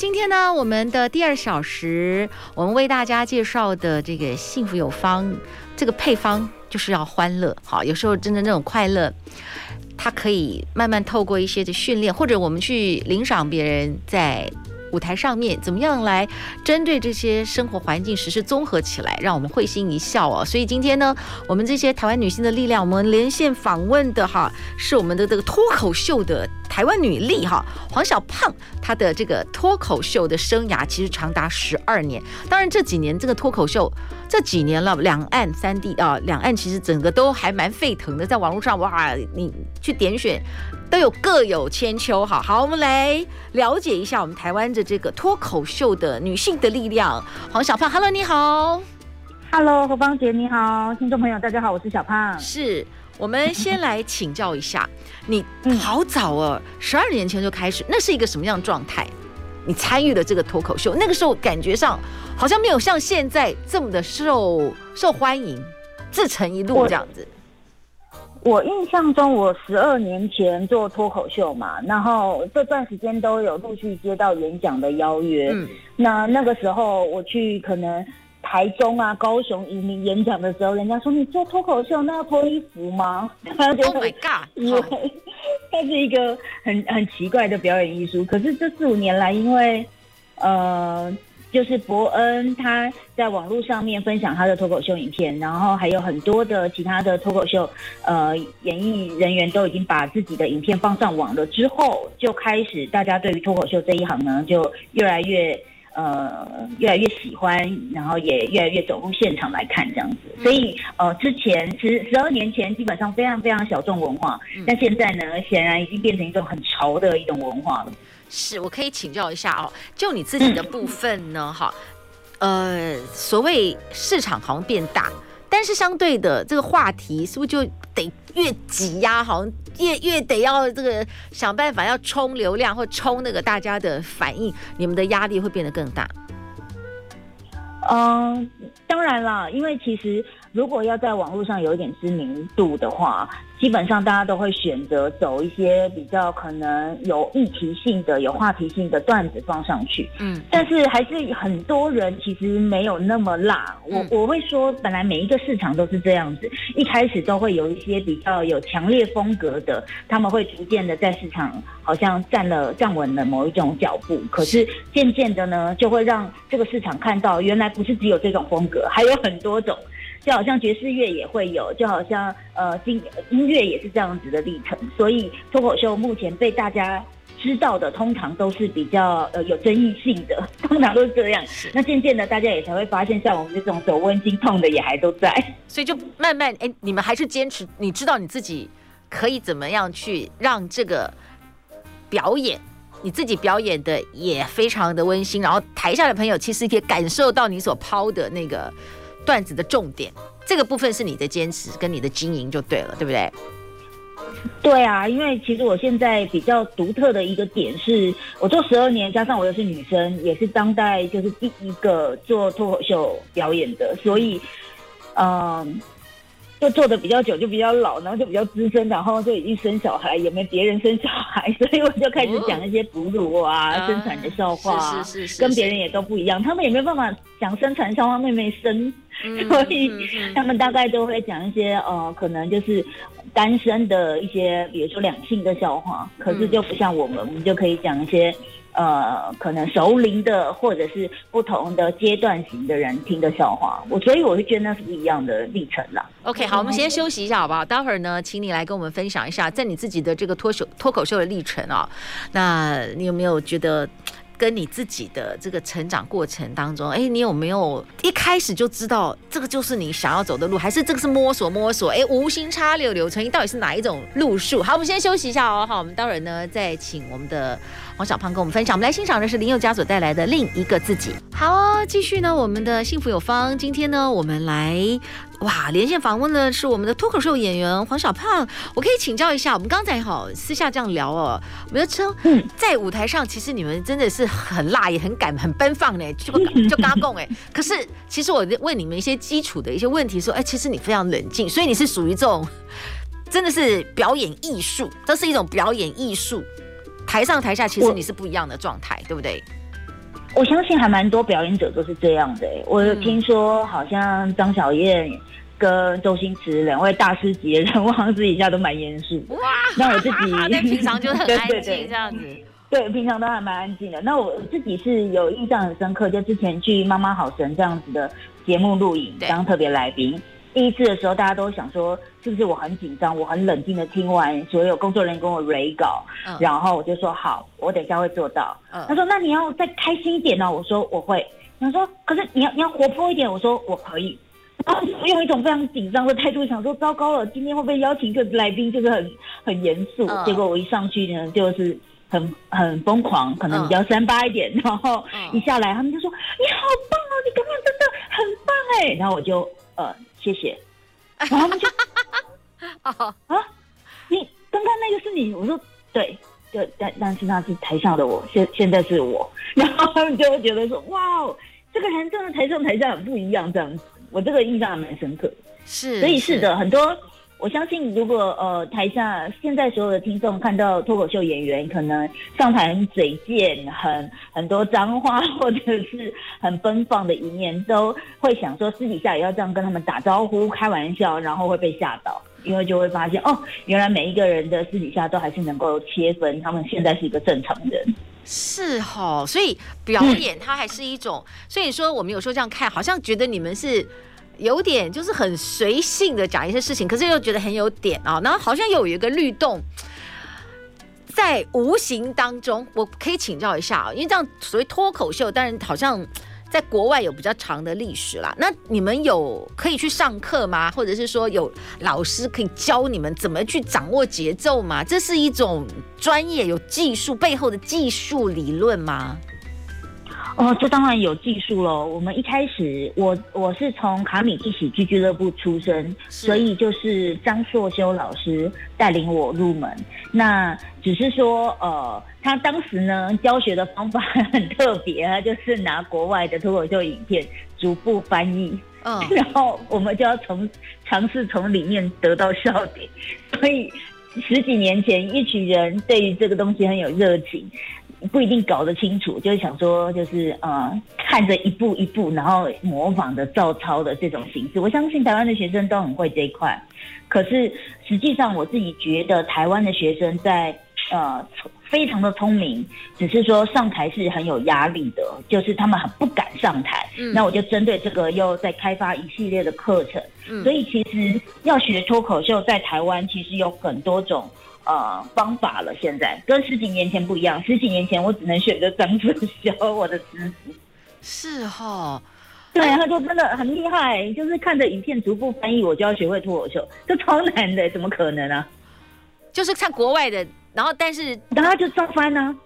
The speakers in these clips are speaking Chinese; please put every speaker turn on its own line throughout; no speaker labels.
今天呢，我们的第二小时，我们为大家介绍的这个幸福有方，这个配方就是要欢乐。好，有时候真的那种快乐。它可以慢慢透过一些的训练，或者我们去领赏别人在舞台上面怎么样来针对这些生活环境实施综合起来，让我们会心一笑哦。所以今天呢，我们这些台湾女性的力量，我们连线访问的哈是我们的这个脱口秀的台湾女力哈黄小胖，她的这个脱口秀的生涯其实长达十二年。当然这几年这个脱口秀。这几年了，两岸三地啊，两岸其实整个都还蛮沸腾的，在网络上哇，你去点选都有各有千秋。好好，我们来了解一下我们台湾的这个脱口秀的女性的力量。黄小胖，Hello，你好
，Hello，何芳姐，你好，听众朋友，大家好，我是小胖。
是我们先来请教一下，你好早哦，十二年前就开始，那是一个什么样的状态？你参与了这个脱口秀，那个时候感觉上好像没有像现在这么的受受欢迎，自成一路这样子。
我，印象中，我十二年前做脱口秀嘛，然后这段时间都有陆续接到演讲的邀约。嗯，那那个时候我去可能。台中啊，高雄移民演讲的时候，人家说，你做脱口秀那要脱衣服吗？
Oh my God！
以为它是一个很很奇怪的表演艺术。可是这四五年来，因为呃，就是伯恩他在网络上面分享他的脱口秀影片，然后还有很多的其他的脱口秀呃演艺人员都已经把自己的影片放上网了之后，就开始大家对于脱口秀这一行呢，就越来越。呃，越来越喜欢，然后也越来越走入现场来看这样子。所以，呃，之前十十二年前基本上非常非常小众文化，但现在呢，显然已经变成一种很潮的一种文化了。
是，我可以请教一下哦，就你自己的部分呢，哈、嗯，呃，所谓市场好像变大。但是相对的，这个话题是不是就得越挤压？好像越越得要这个想办法要冲流量或冲那个大家的反应，你们的压力会变得更大。
嗯，当然了，因为其实如果要在网络上有一点知名度的话。基本上大家都会选择走一些比较可能有议题性的、有话题性的段子放上去。嗯，但是还是很多人其实没有那么辣。我我会说，本来每一个市场都是这样子，一开始都会有一些比较有强烈风格的，他们会逐渐的在市场好像站了站稳了某一种脚步。可是渐渐的呢，就会让这个市场看到，原来不是只有这种风格，还有很多种。就好像爵士乐也会有，就好像呃，音音乐也是这样子的历程。所以脱口秀目前被大家知道的，通常都是比较呃有争议性的，通常都是这样。那渐渐的，大家也才会发现，像我们这种走温经痛的也还都在。
所以就慢慢哎，你们还是坚持，你知道你自己可以怎么样去让这个表演，你自己表演的也非常的温馨，然后台下的朋友其实也感受到你所抛的那个。段子的重点，这个部分是你的坚持跟你的经营就对了，对不对？
对啊，因为其实我现在比较独特的一个点是，我做十二年，加上我又是女生，也是当代就是第一个做脱口秀表演的，所以，嗯。就做的比较久，就比较老，然后就比较资深，然后就已经生小孩，也没别人生小孩，所以我就开始讲一些哺乳啊、哦、生产的笑话，啊，是是是是是跟别人也都不一样。他们也没办法讲生产笑话，妹妹生，嗯、所以他们大概都会讲一些呃，可能就是单身的一些，比如说两性的笑话。可是就不像我们，我们就可以讲一些。呃，可能熟龄的或者是不同的阶段型的人听的笑话，我所以我会觉得那是不一样的历程啦。
OK，好，我们先休息一下，好不好？待会儿呢，请你来跟我们分享一下，在你自己的这个脱口脱口秀的历程啊，那你有没有觉得跟你自己的这个成长过程当中，哎，你有没有一开始就知道这个就是你想要走的路，还是这个是摸索摸索？哎，无心插柳柳成荫，到底是哪一种路数？好，我们先休息一下哦。好，我们待会儿呢再请我们的黄小胖跟我们分享。我们来欣赏的是林宥嘉所带来的另一个自己。好哦，继续呢，我们的幸福有方，今天呢，我们来。哇，连线访问的是我们的脱口秀演员黄小胖，我可以请教一下，我们刚才好私下这样聊哦，我们就称在舞台上，其实你们真的是很辣，也很敢，很奔放呢，就 就嘎共哎。可是其实我问你们一些基础的一些问题，说，哎，其实你非常冷静，所以你是属于这种真的是表演艺术，这是一种表演艺术，台上台下其实你是不一样的状态，对不对？
我相信还蛮多表演者都是这样的。我听说，好像张小燕跟周星驰两位大师级的人物，好像私底下都蛮严肃。哇！那我自己
平常就很 安静这样子。
对，平常都还蛮安静的。那我自己是有印象很深刻，就之前去《妈妈好神》这样子的节目录影，当特别来宾。第一次的时候，大家都想说是不是我很紧张？我很冷静的听完所有工作人员跟我 re 稿，嗯、然后我就说好，我等一下会做到。嗯、他说那你要再开心一点呢、哦？我说我会。他说可是你要你要活泼一点。我说我可以。然后用一种非常紧张的态度想说糟糕了，今天会不会邀请一个来宾就是很很严肃？嗯、结果我一上去呢，就是很很疯狂，可能比较三八一点。然后一下来，他们就说你好棒哦，你刚刚真的很棒哎。然后我就呃。谢谢，然后他们就啊 啊，你刚刚那个是你？我说对，就，但但是那是台上的我，现现在是我，然后他们就会觉得说，哇哦，这个人真的台上台下很不一样，这样子，我这个印象还蛮深刻的，
是，
所以是的，是很多。我相信，如果呃台下现在所有的听众看到脱口秀演员可能上台很嘴贱、很很多脏话，或者是很奔放的一面，都会想说私底下也要这样跟他们打招呼、开玩笑，然后会被吓到，因为就会发现哦，原来每一个人的私底下都还是能够切分，他们现在是一个正常人。
是哈，所以表演它还是一种，所以说我们有时候这样看，好像觉得你们是。有点就是很随性的讲一些事情，可是又觉得很有点啊，然后好像有一个律动，在无形当中，我可以请教一下啊，因为这样所谓脱口秀，当然好像在国外有比较长的历史啦。那你们有可以去上课吗？或者是说有老师可以教你们怎么去掌握节奏吗？这是一种专业有技术背后的技术理论吗？
哦，这当然有技术喽。我们一开始，我我是从卡米蒂喜剧俱乐部出身，所以就是张硕修老师带领我入门。那只是说，呃，他当时呢教学的方法很特别，他就是拿国外的脱口秀影片逐步翻译，嗯，然后我们就要从尝试从里面得到笑点。所以十几年前，一群人对于这个东西很有热情。不一定搞得清楚，就是想说，就是呃，看着一步一步，然后模仿的照抄的这种形式。我相信台湾的学生都很会这一块，可是实际上我自己觉得台湾的学生在呃非常的聪明，只是说上台是很有压力的，就是他们很不敢上台。嗯，那我就针对这个又在开发一系列的课程。嗯，所以其实要学脱口秀在台湾其实有很多种。呃，方法了，现在跟十几年前不一样。十几年前我只能选择张硕修我的师傅，
是哈、哦，
对，他就真的很厉害，就是看着影片逐步翻译，我就要学会脱口秀，这超难的，怎么可能啊？
就是看国外的，然后但是
然后就照翻呢。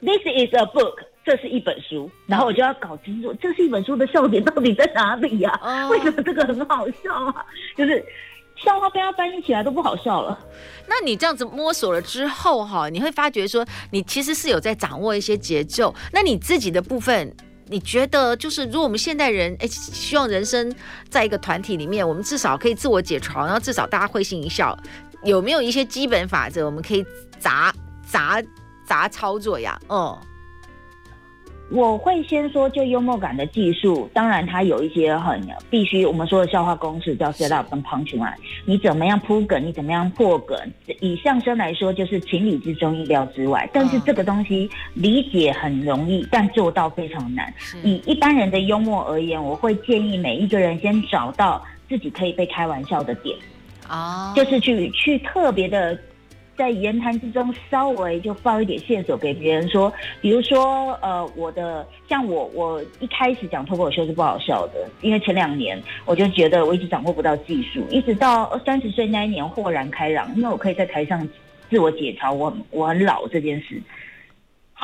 This is a book，这是一本书，然后我就要搞清楚，这是一本书的笑点到底在哪里呀、啊？Oh. 为什么这个很好笑啊？就是。笑话被他翻译起来都不好笑了。
那你这样子摸索了之后哈，你会发觉说你其实是有在掌握一些节奏。那你自己的部分，你觉得就是如果我们现代人哎，希望人生在一个团体里面，我们至少可以自我解嘲，然后至少大家会心一笑，有没有一些基本法则我们可以杂杂杂操作呀？哦。
我会先说，就幽默感的技术，当然它有一些很必须我们说的笑话公式，叫 set up 跟 punchline。你怎么样铺梗，你怎么样破梗？以相声来说，就是情理之中，意料之外。但是这个东西理解很容易，但做到非常难。以一般人的幽默而言，我会建议每一个人先找到自己可以被开玩笑的点，啊，就是去去特别的。在言谈之中稍微就放一点线索给别人说，比如说呃，我的像我我一开始讲脱口秀是不好笑的，因为前两年我就觉得我一直掌握不到技术，一直到三十岁那一年豁然开朗，因为我可以在台上自我解嘲，我我很老这件事。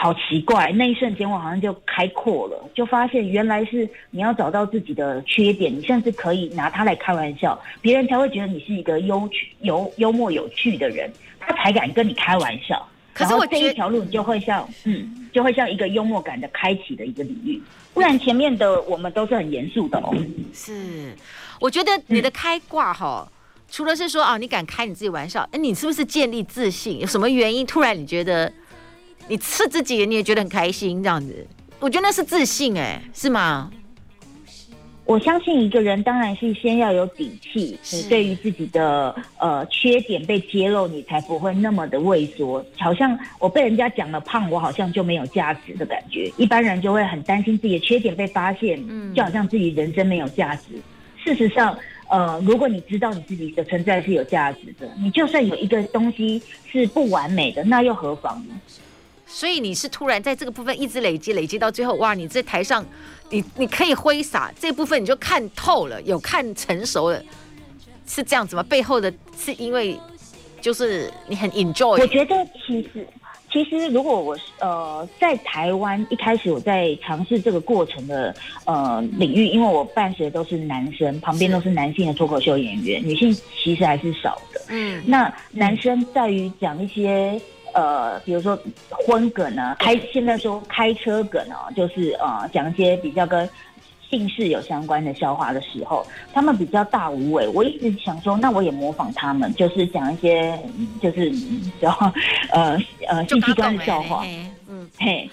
好奇怪，那一瞬间我好像就开阔了，就发现原来是你要找到自己的缺点，你甚至可以拿它来开玩笑，别人才会觉得你是一个幽趣、幽幽默有趣的人，他才敢跟你开玩笑。可是我这一条路，你就会像嗯，就会像一个幽默感的开启的一个领域，不然前面的我们都是很严肃的哦。
是，我觉得你的开挂哈，除了是说啊，你敢开你自己玩笑，哎，你是不是建立自信？有什么原因突然你觉得？你刺自己，你也觉得很开心，这样子，我觉得那是自信，哎，是吗？
我相信一个人当然是先要有底气，你对于自己的呃缺点被揭露，你才不会那么的畏缩。好像我被人家讲了胖，我好像就没有价值的感觉。一般人就会很担心自己的缺点被发现，嗯，就好像自己人生没有价值。事实上，呃，如果你知道你自己的存在是有价值的，你就算有一个东西是不完美的，那又何妨呢？
所以你是突然在这个部分一直累积，累积到最后，哇！你在台上，你你可以挥洒这部分，你就看透了，有看成熟了，是这样子吗？背后的是因为就是你很 enjoy。
我觉得其实其实如果我呃在台湾一开始我在尝试这个过程的呃领域，因为我伴随的都是男生，旁边都是男性的脱口秀演员，女性其实还是少的。嗯，那男生在于讲一些。呃，比如说婚梗呢，开现在说开车梗哦，就是呃讲一些比较跟姓氏有相关的笑话的时候，他们比较大无畏。我一直想说，那我也模仿他们，就是讲一些就是然后呃呃性器官的笑话，嗯嘿。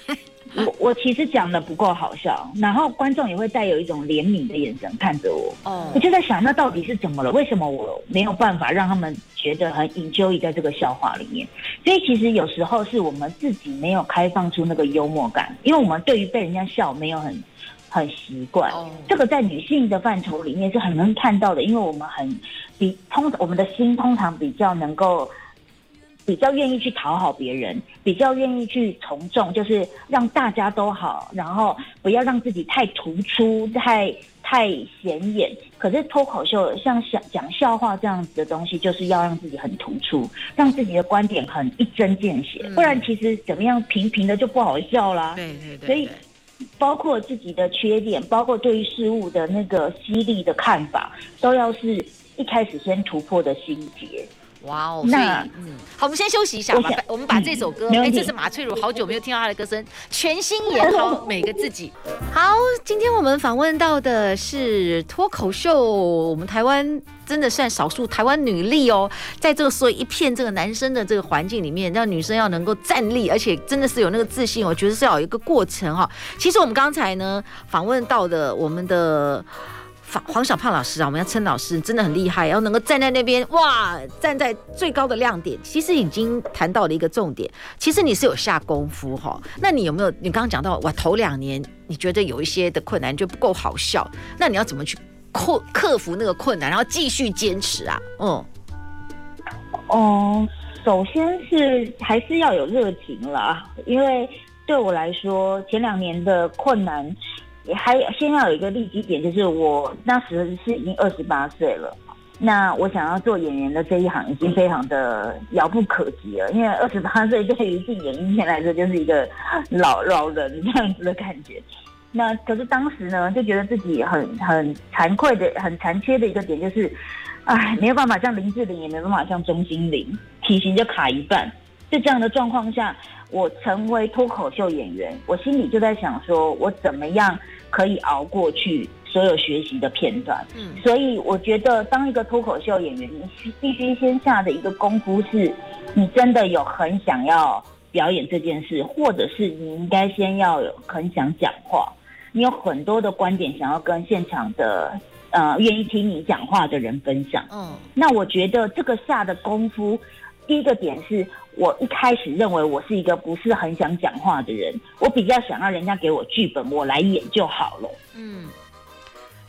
我我其实讲的不够好笑，然后观众也会带有一种怜悯的眼神看着我。哦，我就在想，那到底是怎么了？为什么我没有办法让他们觉得很 enjoy 在这个笑话里面？所以其实有时候是我们自己没有开放出那个幽默感，因为我们对于被人家笑没有很很习惯。哦，这个在女性的范畴里面是很能看到的，因为我们很比通我们的心通常比较能够。比较愿意去讨好别人，比较愿意去从众，就是让大家都好，然后不要让自己太突出、太太显眼。可是脱口秀像讲讲笑话这样子的东西，就是要让自己很突出，让自己的观点很一针见血，嗯、不然其实怎么样平平的就不好笑啦。对对对。所以包括自己的缺点，包括对于事物的那个犀利的看法，都要是一开始先突破的心结。
哇哦，那嗯，好，我们先休息一下吧。我们把这首歌，哎，这是马翠如，好久没有听到她的歌声，全新演好每个自己。好，今天我们访问到的是脱口秀，我们台湾真的算少数台湾女力哦，在这个所以一片这个男生的这个环境里面，让女生要能够站立，而且真的是有那个自信，我觉得是要有一个过程哈。其实我们刚才呢访问到的我们的。黄小胖老师啊，我们要称老师真的很厉害，然后能够站在那边，哇，站在最高的亮点，其实已经谈到了一个重点。其实你是有下功夫哈，那你有没有？你刚刚讲到，哇，头两年你觉得有一些的困难就不够好笑，那你要怎么去克克服那个困难，然后继续坚持啊？嗯，
哦，首先是还是要有热情啦，因为对我来说，前两年的困难。也还先要有一个立基点，就是我那时是已经二十八岁了，那我想要做演员的这一行已经非常的遥不可及了，因为二十八岁对于进演艺圈来说就是一个老老人这样子的感觉。那可是当时呢，就觉得自己很很惭愧的、很残缺的一个点就是，哎，没有办法像林志玲，也没办法像钟欣凌，体型就卡一半。在这样的状况下，我成为脱口秀演员，我心里就在想说，我怎么样可以熬过去所有学习的片段？嗯，所以我觉得当一个脱口秀演员，你必须先下的一个功夫是，你真的有很想要表演这件事，或者是你应该先要有很想讲话，你有很多的观点想要跟现场的呃愿意听你讲话的人分享。嗯，那我觉得这个下的功夫，第一个点是。我一开始认为我是一个不是很想讲话的人，我比较想要人家给我剧本，我来演就好了。嗯，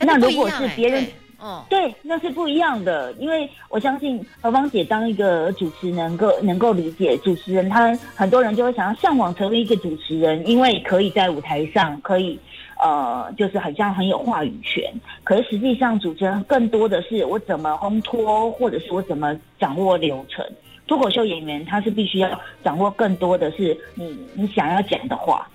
那如果是别人，
哦，
对，那是不一样的。因为我相信何芳姐当一个主持人，能够能够理解主持人，他很多人就会想要向往成为一个主持人，因为可以在舞台上可以呃，就是好像很有话语权。可是实际上，主持人更多的是我怎么烘托，或者是我怎么掌握流程。脱口秀演员他是必须要掌握更多的是你你想要讲的话。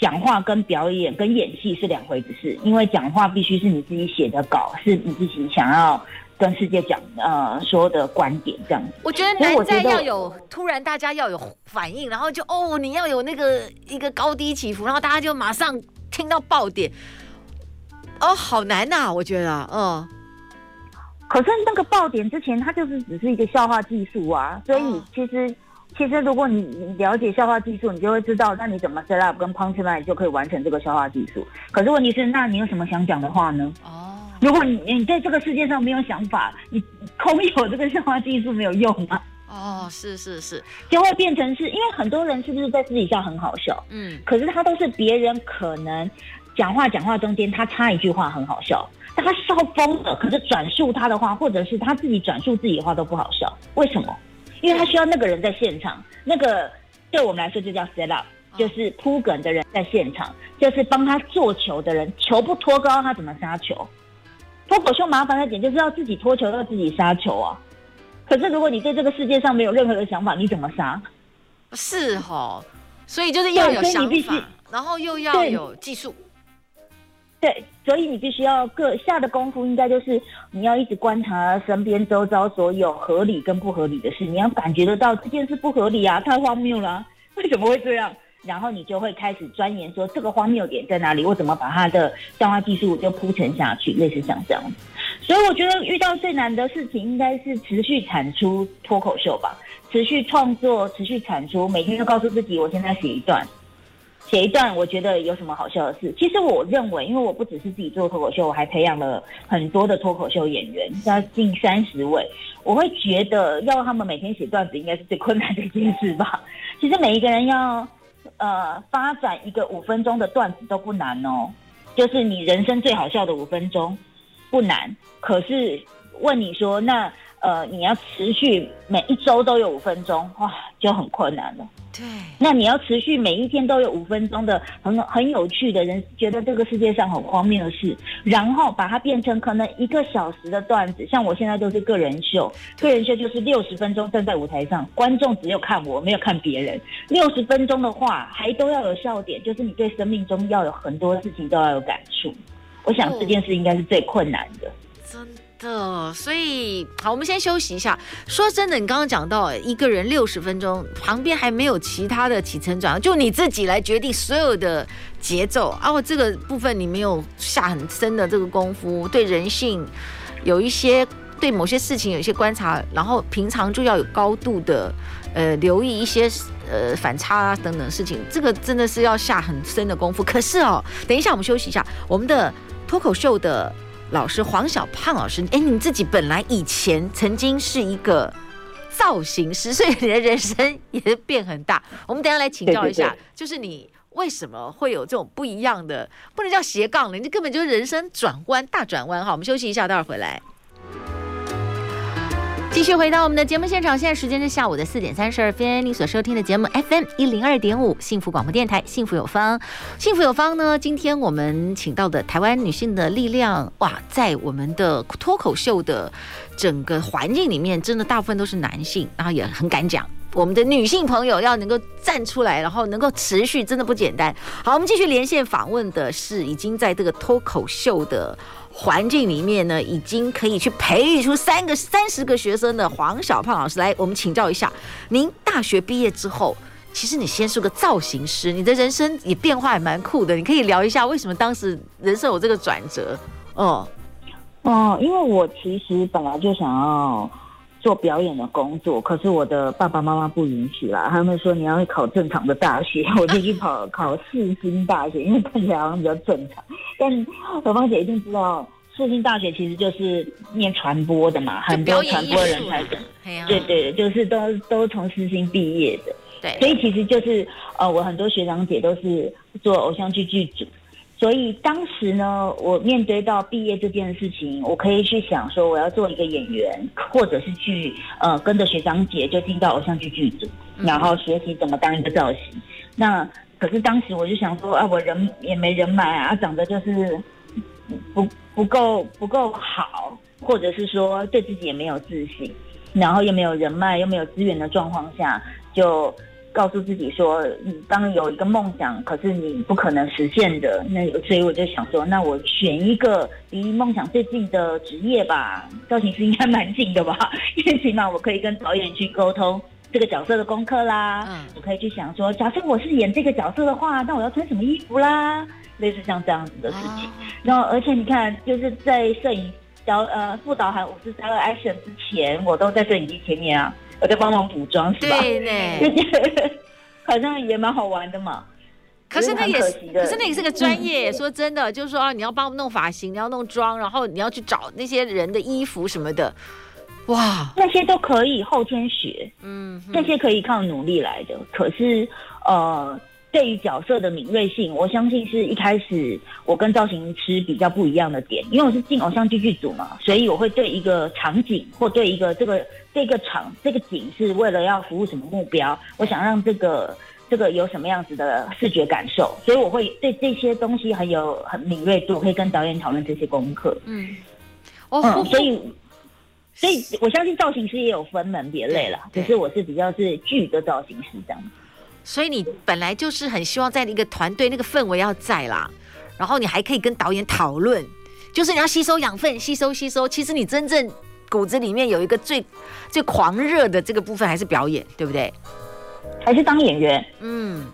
讲话跟表演跟演戏是两回事，因为讲话必须是你自己写的稿，是你自己想要跟世界讲呃说的观点这样子。
我觉得难在要有突然大家要有反应，然后就哦你要有那个一个高低起伏，然后大家就马上听到爆点，哦好难呐、我觉得嗯。
可是那个爆点之前，它就是只是一个消化技术啊，所以其实。其实，如果你了解消化技术，你就会知道，那你怎么 set up 跟 punchline 就可以完成这个消化技术。可是问题是，那你有什么想讲的话呢？哦，如果你你在这个世界上没有想法，你空有这个消化技术没有用啊？
哦，是是是，
就会变成是因为很多人是不是在私底下很好笑？嗯，可是他都是别人可能讲话讲话中间他插一句话很好笑，但他笑疯了，可是转述他的话，或者是他自己转述自己的话都不好笑，为什么？因为他需要那个人在现场，那个对我们来说就叫 set up，就是铺梗的人在现场，就是帮他做球的人，球不托高，他怎么杀球？脱口秀麻烦的点就是要自己脱球，要自己杀球啊！可是如果你对这个世界上没有任何的想法，你怎么杀？
是哦，所以就是要有想法，然后又要有技术。
对，所以你必须要各下的功夫，应该就是你要一直观察身边周遭所有合理跟不合理的事，你要感觉得到这件事不合理啊，太荒谬了啊，为什么会这样？然后你就会开始钻研说这个荒谬点在哪里，我怎么把它的笑话技术就铺陈下去，类似像这样。所以我觉得遇到最难的事情应该是持续产出脱口秀吧，持续创作，持续产出，每天都告诉自己，我现在写一段。写一段，我觉得有什么好笑的事？其实我认为，因为我不只是自己做脱口秀，我还培养了很多的脱口秀演员，将近三十位。我会觉得要他们每天写段子，应该是最困难的一件事吧。其实每一个人要呃发展一个五分钟的段子都不难哦，就是你人生最好笑的五分钟不难。可是问你说，那呃你要持续每一周都有五分钟，哇，就很困难了。
对，
那你要持续每一天都有五分钟的很很有趣的人，觉得这个世界上很荒谬的事，然后把它变成可能一个小时的段子。像我现在都是个人秀，个人秀就是六十分钟站在舞台上，观众只有看我，没有看别人。六十分钟的话，还都要有笑点，就是你对生命中要有很多事情都要有感触。我想这件事应该是最困难的。
真的，所以好，我们先休息一下。说真的，你刚刚讲到一个人六十分钟，旁边还没有其他的起承转合，就你自己来决定所有的节奏。啊，我这个部分你没有下很深的这个功夫，对人性有一些，对某些事情有一些观察，然后平常就要有高度的呃留意一些呃反差啊等等事情，这个真的是要下很深的功夫。可是哦，等一下我们休息一下，我们的脱口秀的。老师黄小胖老师，哎，你自己本来以前曾经是一个造型师，所以你的人生也变很大。我们等下来请教一下，就是你为什么会有这种不一样的，不能叫斜杠了，你这根本就是人生转弯大转弯哈。我们休息一下，待会儿回来。继续回到我们的节目现场，现在时间是下午的四点三十二分。你所收听的节目 FM 一零二点五，幸福广播电台，幸福有方，幸福有方呢。今天我们请到的台湾女性的力量，哇，在我们的脱口秀的整个环境里面，真的大部分都是男性，然后也很敢讲。我们的女性朋友要能够站出来，然后能够持续，真的不简单。好，我们继续连线访问的是已经在这个脱口秀的。环境里面呢，已经可以去培育出三个、三十个学生的黄小胖老师来，我们请教一下，您大学毕业之后，其实你先是个造型师，你的人生也变化也蛮酷的，你可以聊一下为什么当时人生有这个转折？哦，
哦，因为我其实本来就想要做表演的工作，可是我的爸爸妈妈不允许啦，他们说你要考正常的大学，我就去考考四星大学，因为看起来好像比较正常。但何芳姐一定知道，四星大学其实就是念传播的嘛，很多传播人才的。对对，就是都都从四星毕业的。对，所以其实就是呃，我很多学长姐都是做偶像剧剧组，所以当时呢，我面对到毕业这件事情，我可以去想说，我要做一个演员，或者是去呃跟着学长姐就进到偶像剧剧组，然后学习怎么当一个造型。那可是当时我就想说啊，我人也没人脉啊，长得就是不不够不够好，或者是说对自己也没有自信，然后又没有人脉又没有资源的状况下，就。告诉自己说，你当有一个梦想，可是你不可能实现的，那所以我就想说，那我选一个离梦想最近的职业吧。造型师应该蛮近的吧，因为起码我可以跟导演去沟通这个角色的功课啦。嗯，我可以去想说，假设我是演这个角色的话，那我要穿什么衣服啦？类似像这样子的事情。然后，而且你看，就是在摄影导呃副导喊五十三二 action 之前，我都在摄影机前面啊。我在帮忙补妆，是吧？
对呢，
好像也蛮好玩的嘛。
可是那也是，可是那也是个专业。说真的，就是说你要帮我弄发型，你要弄妆，然后你要去找那些人的衣服什么的，哇，
那些都可以后天学，嗯，那些可以靠努力来的。可是，呃。对于角色的敏锐性，我相信是一开始我跟造型师比较不一样的点，因为我是进偶像剧剧组嘛，所以我会对一个场景或对一个这个这个场这个景是为了要服务什么目标，我想让这个这个有什么样子的视觉感受，所以我会对这些东西很有很敏锐度，可以跟导演讨论这些功课。嗯，哦、嗯，所以所以我相信造型师也有分门别类啦，只是我是比较是剧的造型师这样。
所以你本来就是很希望在一个团队那个氛围要在啦，然后你还可以跟导演讨论，就是你要吸收养分，吸收吸收。其实你真正骨子里面有一个最 最狂热的这个部分还是表演，对不对？
还是当演员？
嗯。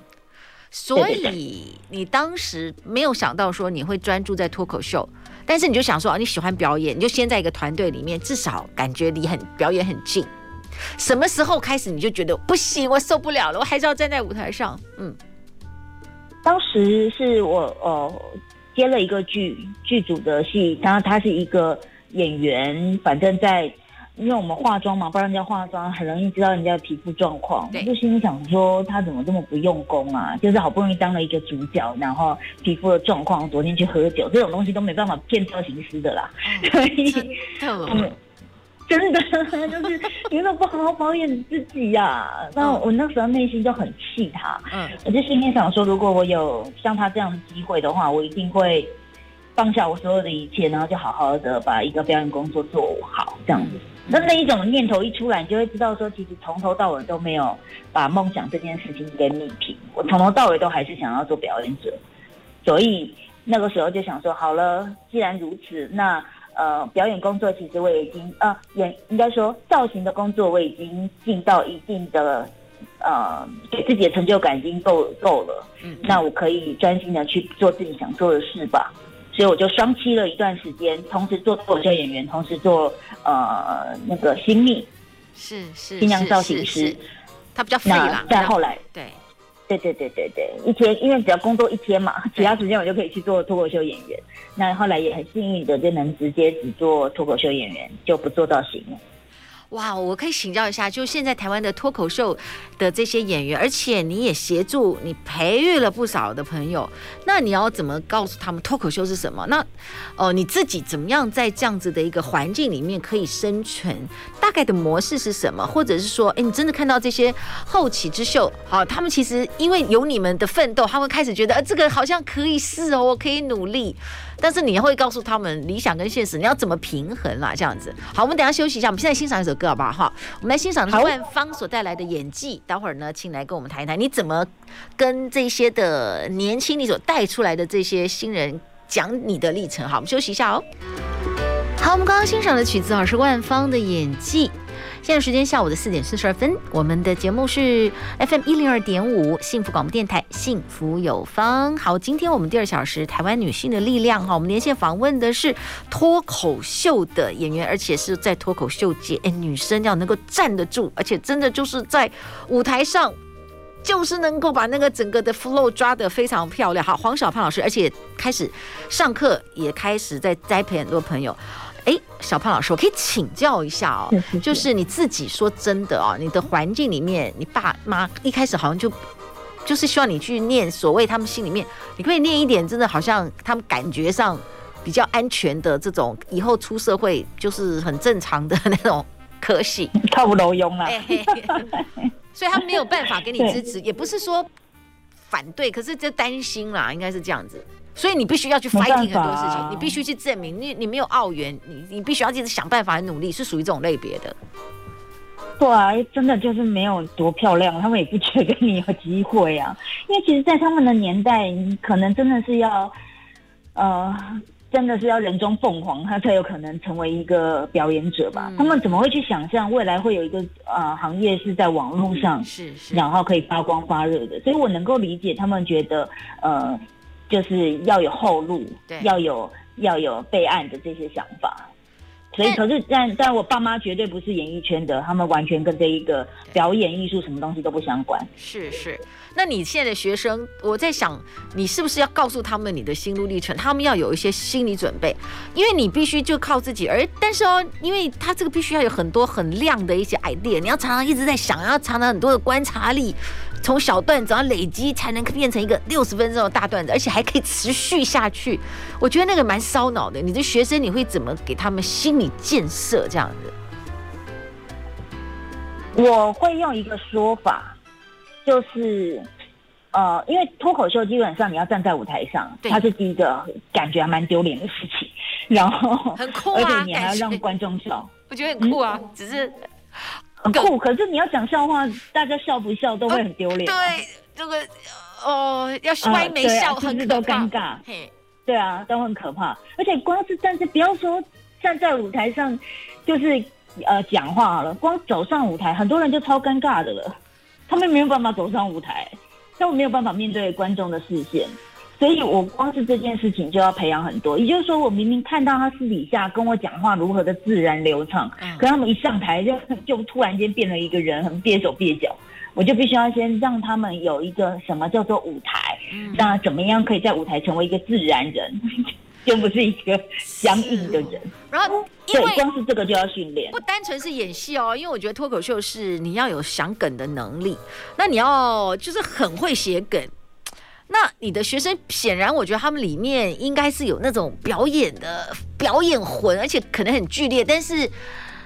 所以你当时没有想到说你会专注在脱口秀，但是你就想说啊，你喜欢表演，你就先在一个团队里面，至少感觉离很表演很近。什么时候开始你就觉得不行，我受不了了，我还是要站在舞台上？嗯，
当时是我呃接了一个剧剧组的戏，然后他是一个演员，反正在因为我们化妆嘛，帮人家化妆很容易知道人家的皮肤状况，我就心里想说他怎么这么不用功啊？就是好不容易当了一个主角，然后皮肤的状况，昨天去喝酒这种东西都没办法骗造型师的啦，所以嗯。真的 就是你怎么不好好保养自己呀、啊？那我那时候内心就很气他，嗯，我就心里想说，如果我有像他这样的机会的话，我一定会放下我所有的一切，然后就好好的把一个表演工作做好，这样子。那那一种念头一出来，你就会知道说，其实从头到尾都没有把梦想这件事情给弭平。我从头到尾都还是想要做表演者，所以那个时候就想说，好了，既然如此，那。呃，表演工作其实我已经呃，演应该说造型的工作我已经尽到一定的呃，给自己的成就感已经够够了。嗯，那我可以专心的去做自己想做的事吧。所以我就双栖了一段时间，同时做脱口秀演员，同时做呃那个新密，
是是
新娘造型师，
他比较费啦。
再后来
对。
对对对对对，一天因为只要工作一天嘛，其他时间我就可以去做脱口秀演员。那后来也很幸运的就能直接只做脱口秀演员，就不做造型了。
哇，我可以请教一下，就现在台湾的脱口秀的这些演员，而且你也协助你培育了不少的朋友，那你要怎么告诉他们脱口秀是什么？那哦、你自己怎么样在这样子的一个环境里面可以生存？大概的模式是什么？或者是说，哎，你真的看到这些后起之秀，好，他们其实因为有你们的奋斗，他们开始觉得，呃，这个好像可以试哦，我可以努力。但是你会告诉他们理想跟现实，你要怎么平衡啦？这样子。好，我们等下休息一下，我们现在欣赏一首歌好不好？哈，我们来欣赏万芳所带来的演技。待会儿呢，请来跟我们谈一谈，你怎么跟这些的年轻你所带出来的这些新人讲你的历程？好，我们休息一下哦。好，我们刚刚欣赏的曲子啊，是万芳的演技。现在时间下午的四点四十二分，我们的节目是 FM 一零二点五幸福广播电台，幸福有方。好，今天我们第二小时台湾女性的力量哈，我们连线访问的是脱口秀的演员，而且是在脱口秀界，哎，女生要能够站得住，而且真的就是在舞台上，就是能够把那个整个的 flow 抓得非常漂亮。好，黄小胖老师，而且开始上课，也开始在栽培很多朋友。哎，小胖老师，我可以请教一下哦，就是你自己说真的哦，你的环境里面，你爸妈一开始好像就就是希望你去念所谓他们心里面，你可以念一点，真的好像他们感觉上比较安全的这种，以后出社会就是很正常的那种科系，
靠不多用啊。
所以他们没有办法给你支持，也不是说反对，可是就担心啦，应该是这样子。所以你必须要去 fighting 很多事情，啊、你必须去证明你你没有澳元，你你必须要一直想办法努力，是属于这种类别的。
对啊，真的就是没有多漂亮，他们也不觉得你有机会啊。因为其实，在他们的年代，你可能真的是要，呃，真的是要人中凤凰，他才有可能成为一个表演者吧。嗯、他们怎么会去想象未来会有一个呃行业是在网络上，是是，然后可以发光发热的？所以我能够理解他们觉得，呃。就是要有后路，对，要有要有备案的这些想法，所以可是但但我爸妈绝对不是演艺圈的，他们完全跟这一个表演艺术什么东西都不相关。
是是，那你现在的学生，我在想，你是不是要告诉他们你的心路历程，他们要有一些心理准备，因为你必须就靠自己，而但是哦，因为他这个必须要有很多很亮的一些 idea，你要常常一直在想，要常常很多的观察力。从小段子要累积，才能变成一个六十分钟的大段子，而且还可以持续下去。我觉得那个蛮烧脑的。你的学生，你会怎么给他们心理建设？这样子？
我会用一个说法，就是呃，因为脱口秀基本上你要站在舞台上，它是第一个感觉还蛮丢脸的事情，然后
很酷啊，
而且你还要让观众笑，
我觉得很酷啊，嗯、只是。
很酷，可是你要讲笑话，大家笑不笑都会很丢脸。
对，这个哦，要歪没笑，很
都尴尬。对啊，都很可怕。而且光是站在，不要说站在舞台上，就是呃讲话了，光走上舞台，很多人就超尴尬的了。他们没有办法走上舞台，他们没有办法面对观众的视线。所以我光是这件事情就要培养很多，也就是说，我明明看到他私底下跟我讲话如何的自然流畅，嗯、可他们一上台就就突然间变了一个人，很蹩手蹩脚，我就必须要先让他们有一个什么叫做舞台，嗯、那怎么样可以在舞台成为一个自然人，就不是一个僵硬的人。
然后，因为
光是这个就要训练，
不单纯是演戏哦，因为我觉得脱口秀是你要有想梗的能力，那你要就是很会写梗。那你的学生显然，我觉得他们里面应该是有那种表演的表演魂，而且可能很剧烈，但是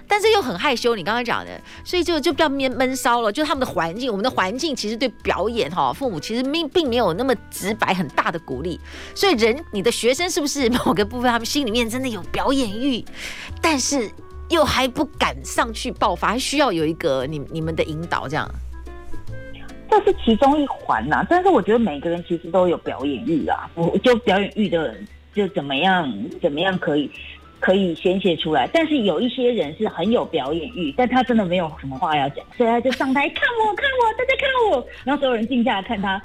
但是又很害羞。你刚刚讲的，所以就就比较闷闷骚了。就他们的环境，我们的环境其实对表演哈，父母其实并并没有那么直白很大的鼓励。所以人，你的学生是不是某个部分他们心里面真的有表演欲，但是又还不敢上去爆发，还需要有一个你你们的引导这样。
这是其中一环呐，但是我觉得每个人其实都有表演欲啊，我就表演欲的就怎么样怎么样可以可以宣泄出来，但是有一些人是很有表演欲，但他真的没有什么话要讲，所以他就上台看我看我大家看我，然后所有人静下来看他，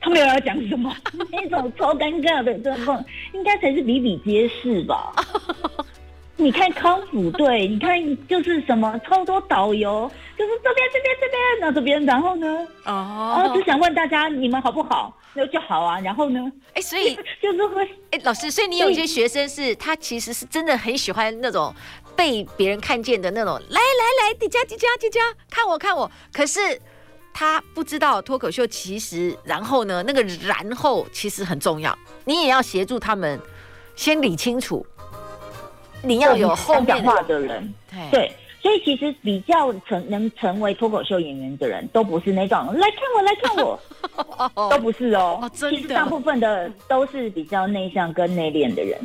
他没有要讲什么，那种超尴尬的状况，应该才是比比皆是吧。你看康复队，你看就是什么超多导游，就是这边这边这边，那这边，然后呢？哦，哦，只想问大家你们好不好？那就好啊。然后呢？
哎，所以 就是会哎，老师，所以你有一些学生是他其实是真的很喜欢那种被别人看见的那种，来来来，迪迦迪迦迪迦，看我看我。可是他不知道脱口秀其实，然后呢，那个然后其实很重要，你也要协助他们先理清楚。你要有后讲话的人，对，对，所以其实比较成能成为脱口秀演员的人，都不是那种来看我来看我，都不是哦。哦其实大部分的都是比较内向跟内敛的人，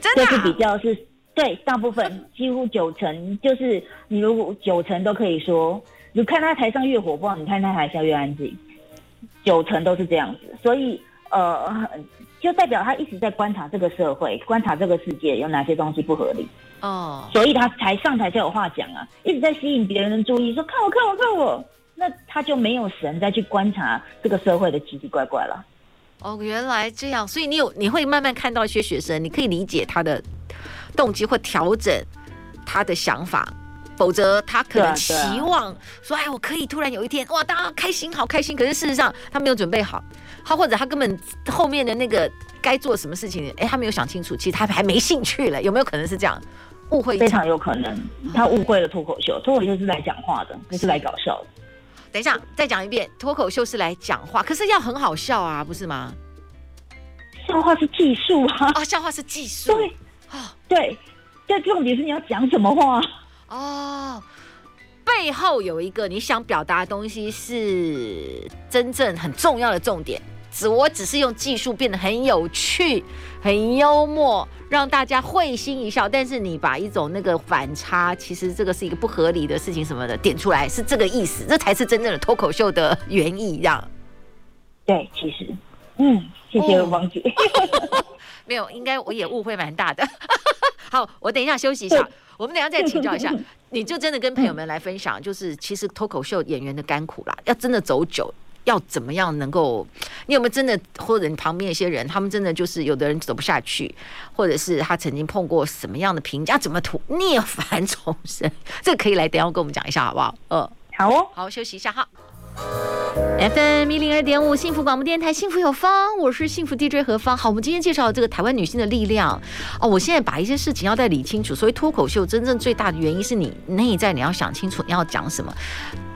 真的、啊、就是比较是对，大部分几乎九成就是你如果九成都可以说，你看他台上越火爆，你看他台下越安静，九成都是这样子，所以呃。就代表他一直在观察这个社会，观察这个世界有哪些东西不合理哦，所以他才上台才有话讲啊，一直在吸引别人的注意，说看我看我看我，那他就没有神再去观察这个社会的奇奇怪怪了。哦，原来这样，所以你有你会慢慢看到一些学生，你可以理解他的动机或调整他的想法，否则他可能期望说，哎，我可以突然有一天哇，大家开心好开心，可是事实上他没有准备好。他或者他根本后面的那个该做什么事情，哎，他没有想清楚，其实他还没兴趣了，有没有可能是这样？误会
非常有可能，他误会了脱口秀，脱口秀是来讲话的，不是来搞笑的。
等一下，再讲一遍，脱口秀是来讲话，可是要很好笑啊，不是吗？
笑话是技术啊！
哦，笑话是技术。
对，哦，对，但重点是你要讲什么话
哦。背后有一个你想表达的东西是真正很重要的重点，只我只是用技术变得很有趣、很幽默，让大家会心一笑。但是你把一种那个反差，其实这个是一个不合理的事情什么的点出来，是这个意思，这才是真正的脱口秀的原意，这样。
对，其实，嗯，谢谢王姐。
哦、没有，应该我也误会蛮大的。好，我等一下休息一下。我们等一下再请教一下，你就真的跟朋友们来分享，就是其实脱口秀演员的甘苦啦。要真的走久，要怎么样能够？你有没有真的，或者你旁边一些人，他们真的就是有的人走不下去，或者是他曾经碰过什么样的评价，怎么突涅槃重生？这个可以来等一下跟我们讲一下，好不好？嗯，
好哦，
好，休息一下哈。FM 一零二点五幸福广播电台，幸福有方，我是幸福 DJ 何方。好，我们今天介绍这个台湾女性的力量哦。我现在把一些事情要再理清楚。所以脱口秀真正最大的原因是你内在你要想清楚你要讲什么。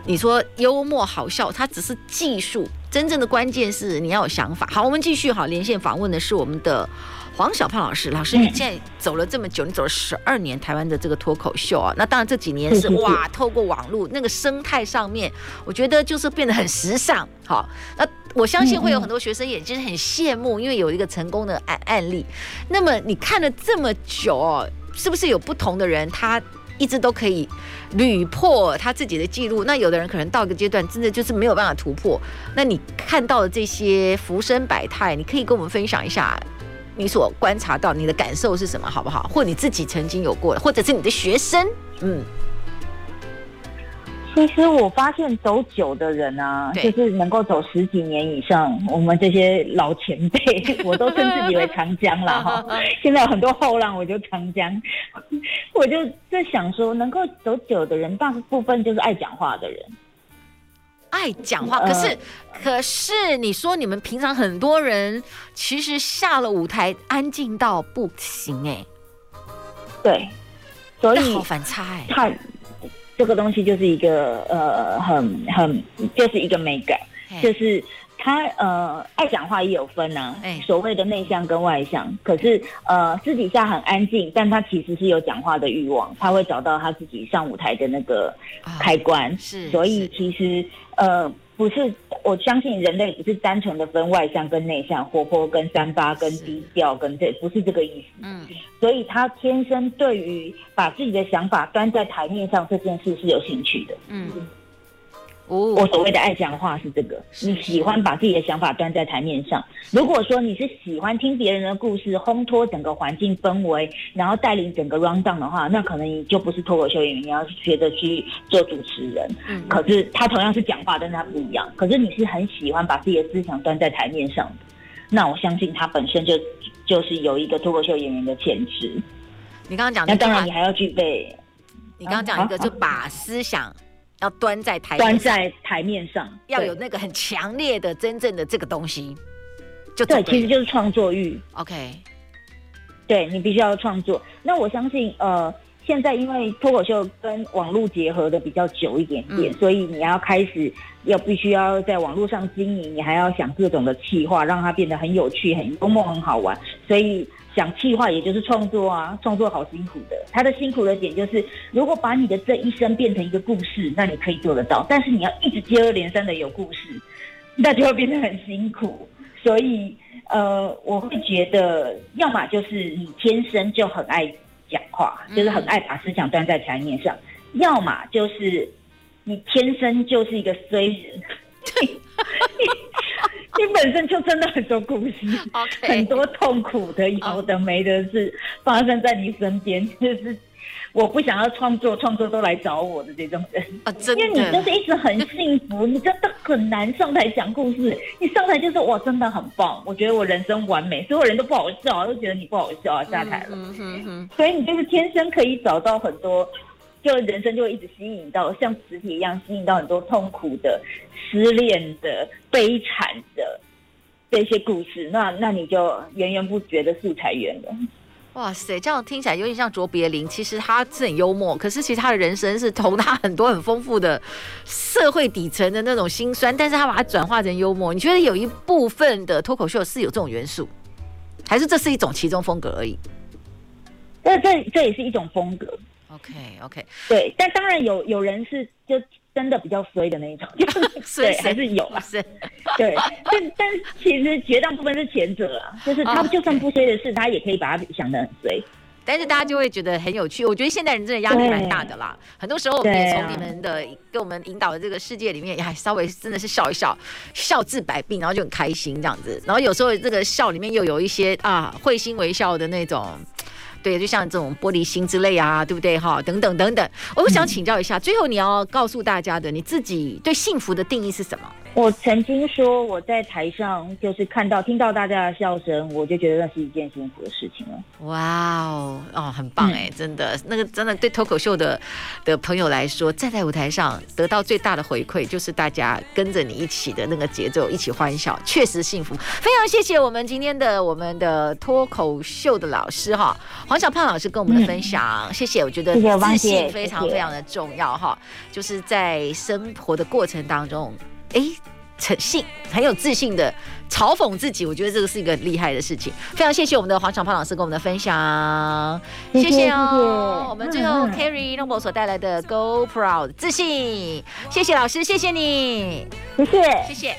你说幽默好笑，它只是技术，真正的关键是你要有想法。好，我们继续好连线访问的是我们的。黄小胖老师，老师，你现在走了这么久，你走了十二年台湾的这个脱口秀啊，那当然这几年是哇，透过网络那个生态上面，我觉得就是变得很时尚。好，那我相信会有很多学生也就是很羡慕，因为有一个成功的案案例。那么你看了这么久哦，是不是有不同的人他一直都可以屡破他自己的记录？那有的人可能到一个阶段真的就是没有办法突破。那你看到的这些浮生百态，你可以跟我们分享一下。你所观察到你的感受是什么，好不好？或你自己曾经有过的，或者是你的学生，嗯。
其实我发现走久的人啊，就是能够走十几年以上，我们这些老前辈，我都称自己为长江了 哈。现在有很多后浪，我就长江。我就在想说，能够走久的人，大部分就是爱讲话的人。
爱讲话，可是、呃、可是你说你们平常很多人其实下了舞台安静到不行哎、欸，
对，所以
好反差哎、欸，
看这个东西就是一个呃很很就是一个美感，就是。他呃爱讲话也有分呐、啊，所谓的内向跟外向。可是呃私底下很安静，但他其实是有讲话的欲望，他会找到他自己上舞台的那个开关。哦、是，所以其实呃不是，我相信人类不是单纯的分外向跟内向，活泼跟三八跟低调跟这不是这个意思。嗯，所以他天生对于把自己的想法端在台面上这件事是有兴趣的。嗯。我所谓的爱讲话是这个，你喜欢把自己的想法端在台面上。如果说你是喜欢听别人的故事，烘托整个环境氛围，然后带领整个 round down 的话，那可能你就不是脱口秀演员，你要学着去做主持人。嗯，可是他同样是讲话，但是他不一样。可是你是很喜欢把自己的思想端在台面上的，那我相信他本身就就是有一个脱口秀演员的潜质。
你刚刚讲，
那当然你还要具备。
你刚刚讲一个，就把思想。要端在台
端在台面上，
要有那个很强烈的真正的这个东西，就
对，其实就是创作欲。
OK，
对，你必须要创作。那我相信，呃，现在因为脱口秀跟网络结合的比较久一点点，嗯，所以你要开始要必须要在网络上经营，你还要想各种的企划，让它变得很有趣、很幽默、很好玩，所以。讲气话，也就是创作啊，创作好辛苦的。他的辛苦的点就是，如果把你的这一生变成一个故事，那你可以做得到。但是你要一直接二连三的有故事，那就会变得很辛苦。所以，呃，我会觉得，要么就是你天生就很爱讲话，就是很爱把思想端在台面上；嗯、要么就是你天生就是一个衰人。你本身就真的很多故事，Okay. 很多痛苦的、有的没的事发生在你身边，就是我不想要创作，创作都来找我的这种人啊，真的，因为你就是一直很幸福，你真的很难上台讲故事。你上台就是我真的很棒，我觉得我人生完美，所有人都不好笑，都觉得你不好笑啊，下台了。所以你就是天生可以找到很多。就人生就会一直吸引到像磁铁一样吸引到很多痛苦的、失恋的、悲惨的这些故事，那那你就源源不绝的素材源了。
哇塞，这样听起来有点像卓别林。其实他是很幽默，可是其实他的人生是投他很多很丰富的社会底层的那种辛酸，但是他把它转化成幽默。你觉得有一部分的脱口秀是有这种元素，还是这是一种其中风格而已？
这这这也是一种风格。
OK OK，
对，但当然有有人是就真的比较衰的那一种，就是对，还是有啊，是，对，但但其实绝大部分是前者啊，就是他就算不衰的事，他也可以把它想得很衰，
但是大家就会觉得很有趣。我觉得现代人真的压力蛮大的啦，很多时候我们也从你们的给我们引导的这个世界里面，还，稍微真的是笑一笑，笑治百病，然后就很开心这样子。然后有时候这个笑里面又有一些啊会心微笑的那种。对，就像这种玻璃心之类啊，对不对？哈，等等等等，我想请教一下，嗯、最后你要告诉大家的，你自己对幸福的定义是什么？
我曾经说，我在台上就是看到、听到大家的笑声，我就觉得那是一件幸福的事情了。
哇哦，哦，很棒哎，真的，那个真的对脱口秀的的朋友来说，站在舞台上得到最大的回馈，就是大家跟着你一起的那个节奏，一起欢笑，确实幸福。非常谢谢我们今天的我们的脱口秀的老师哈，黄小胖老师跟我们的分享，嗯、谢谢。我觉得自信非常非常的重要哈，就是在生活的过程当中。哎，诚信很有自信的嘲讽自己，我觉得这个是一个厉害的事情。非常谢谢我们的黄小胖老师跟我们的分享，谢谢哦。谢谢我们最后 carry n o b l e 所带来的 Go Proud 自信，谢谢老师，谢谢你，
谢谢，
谢谢。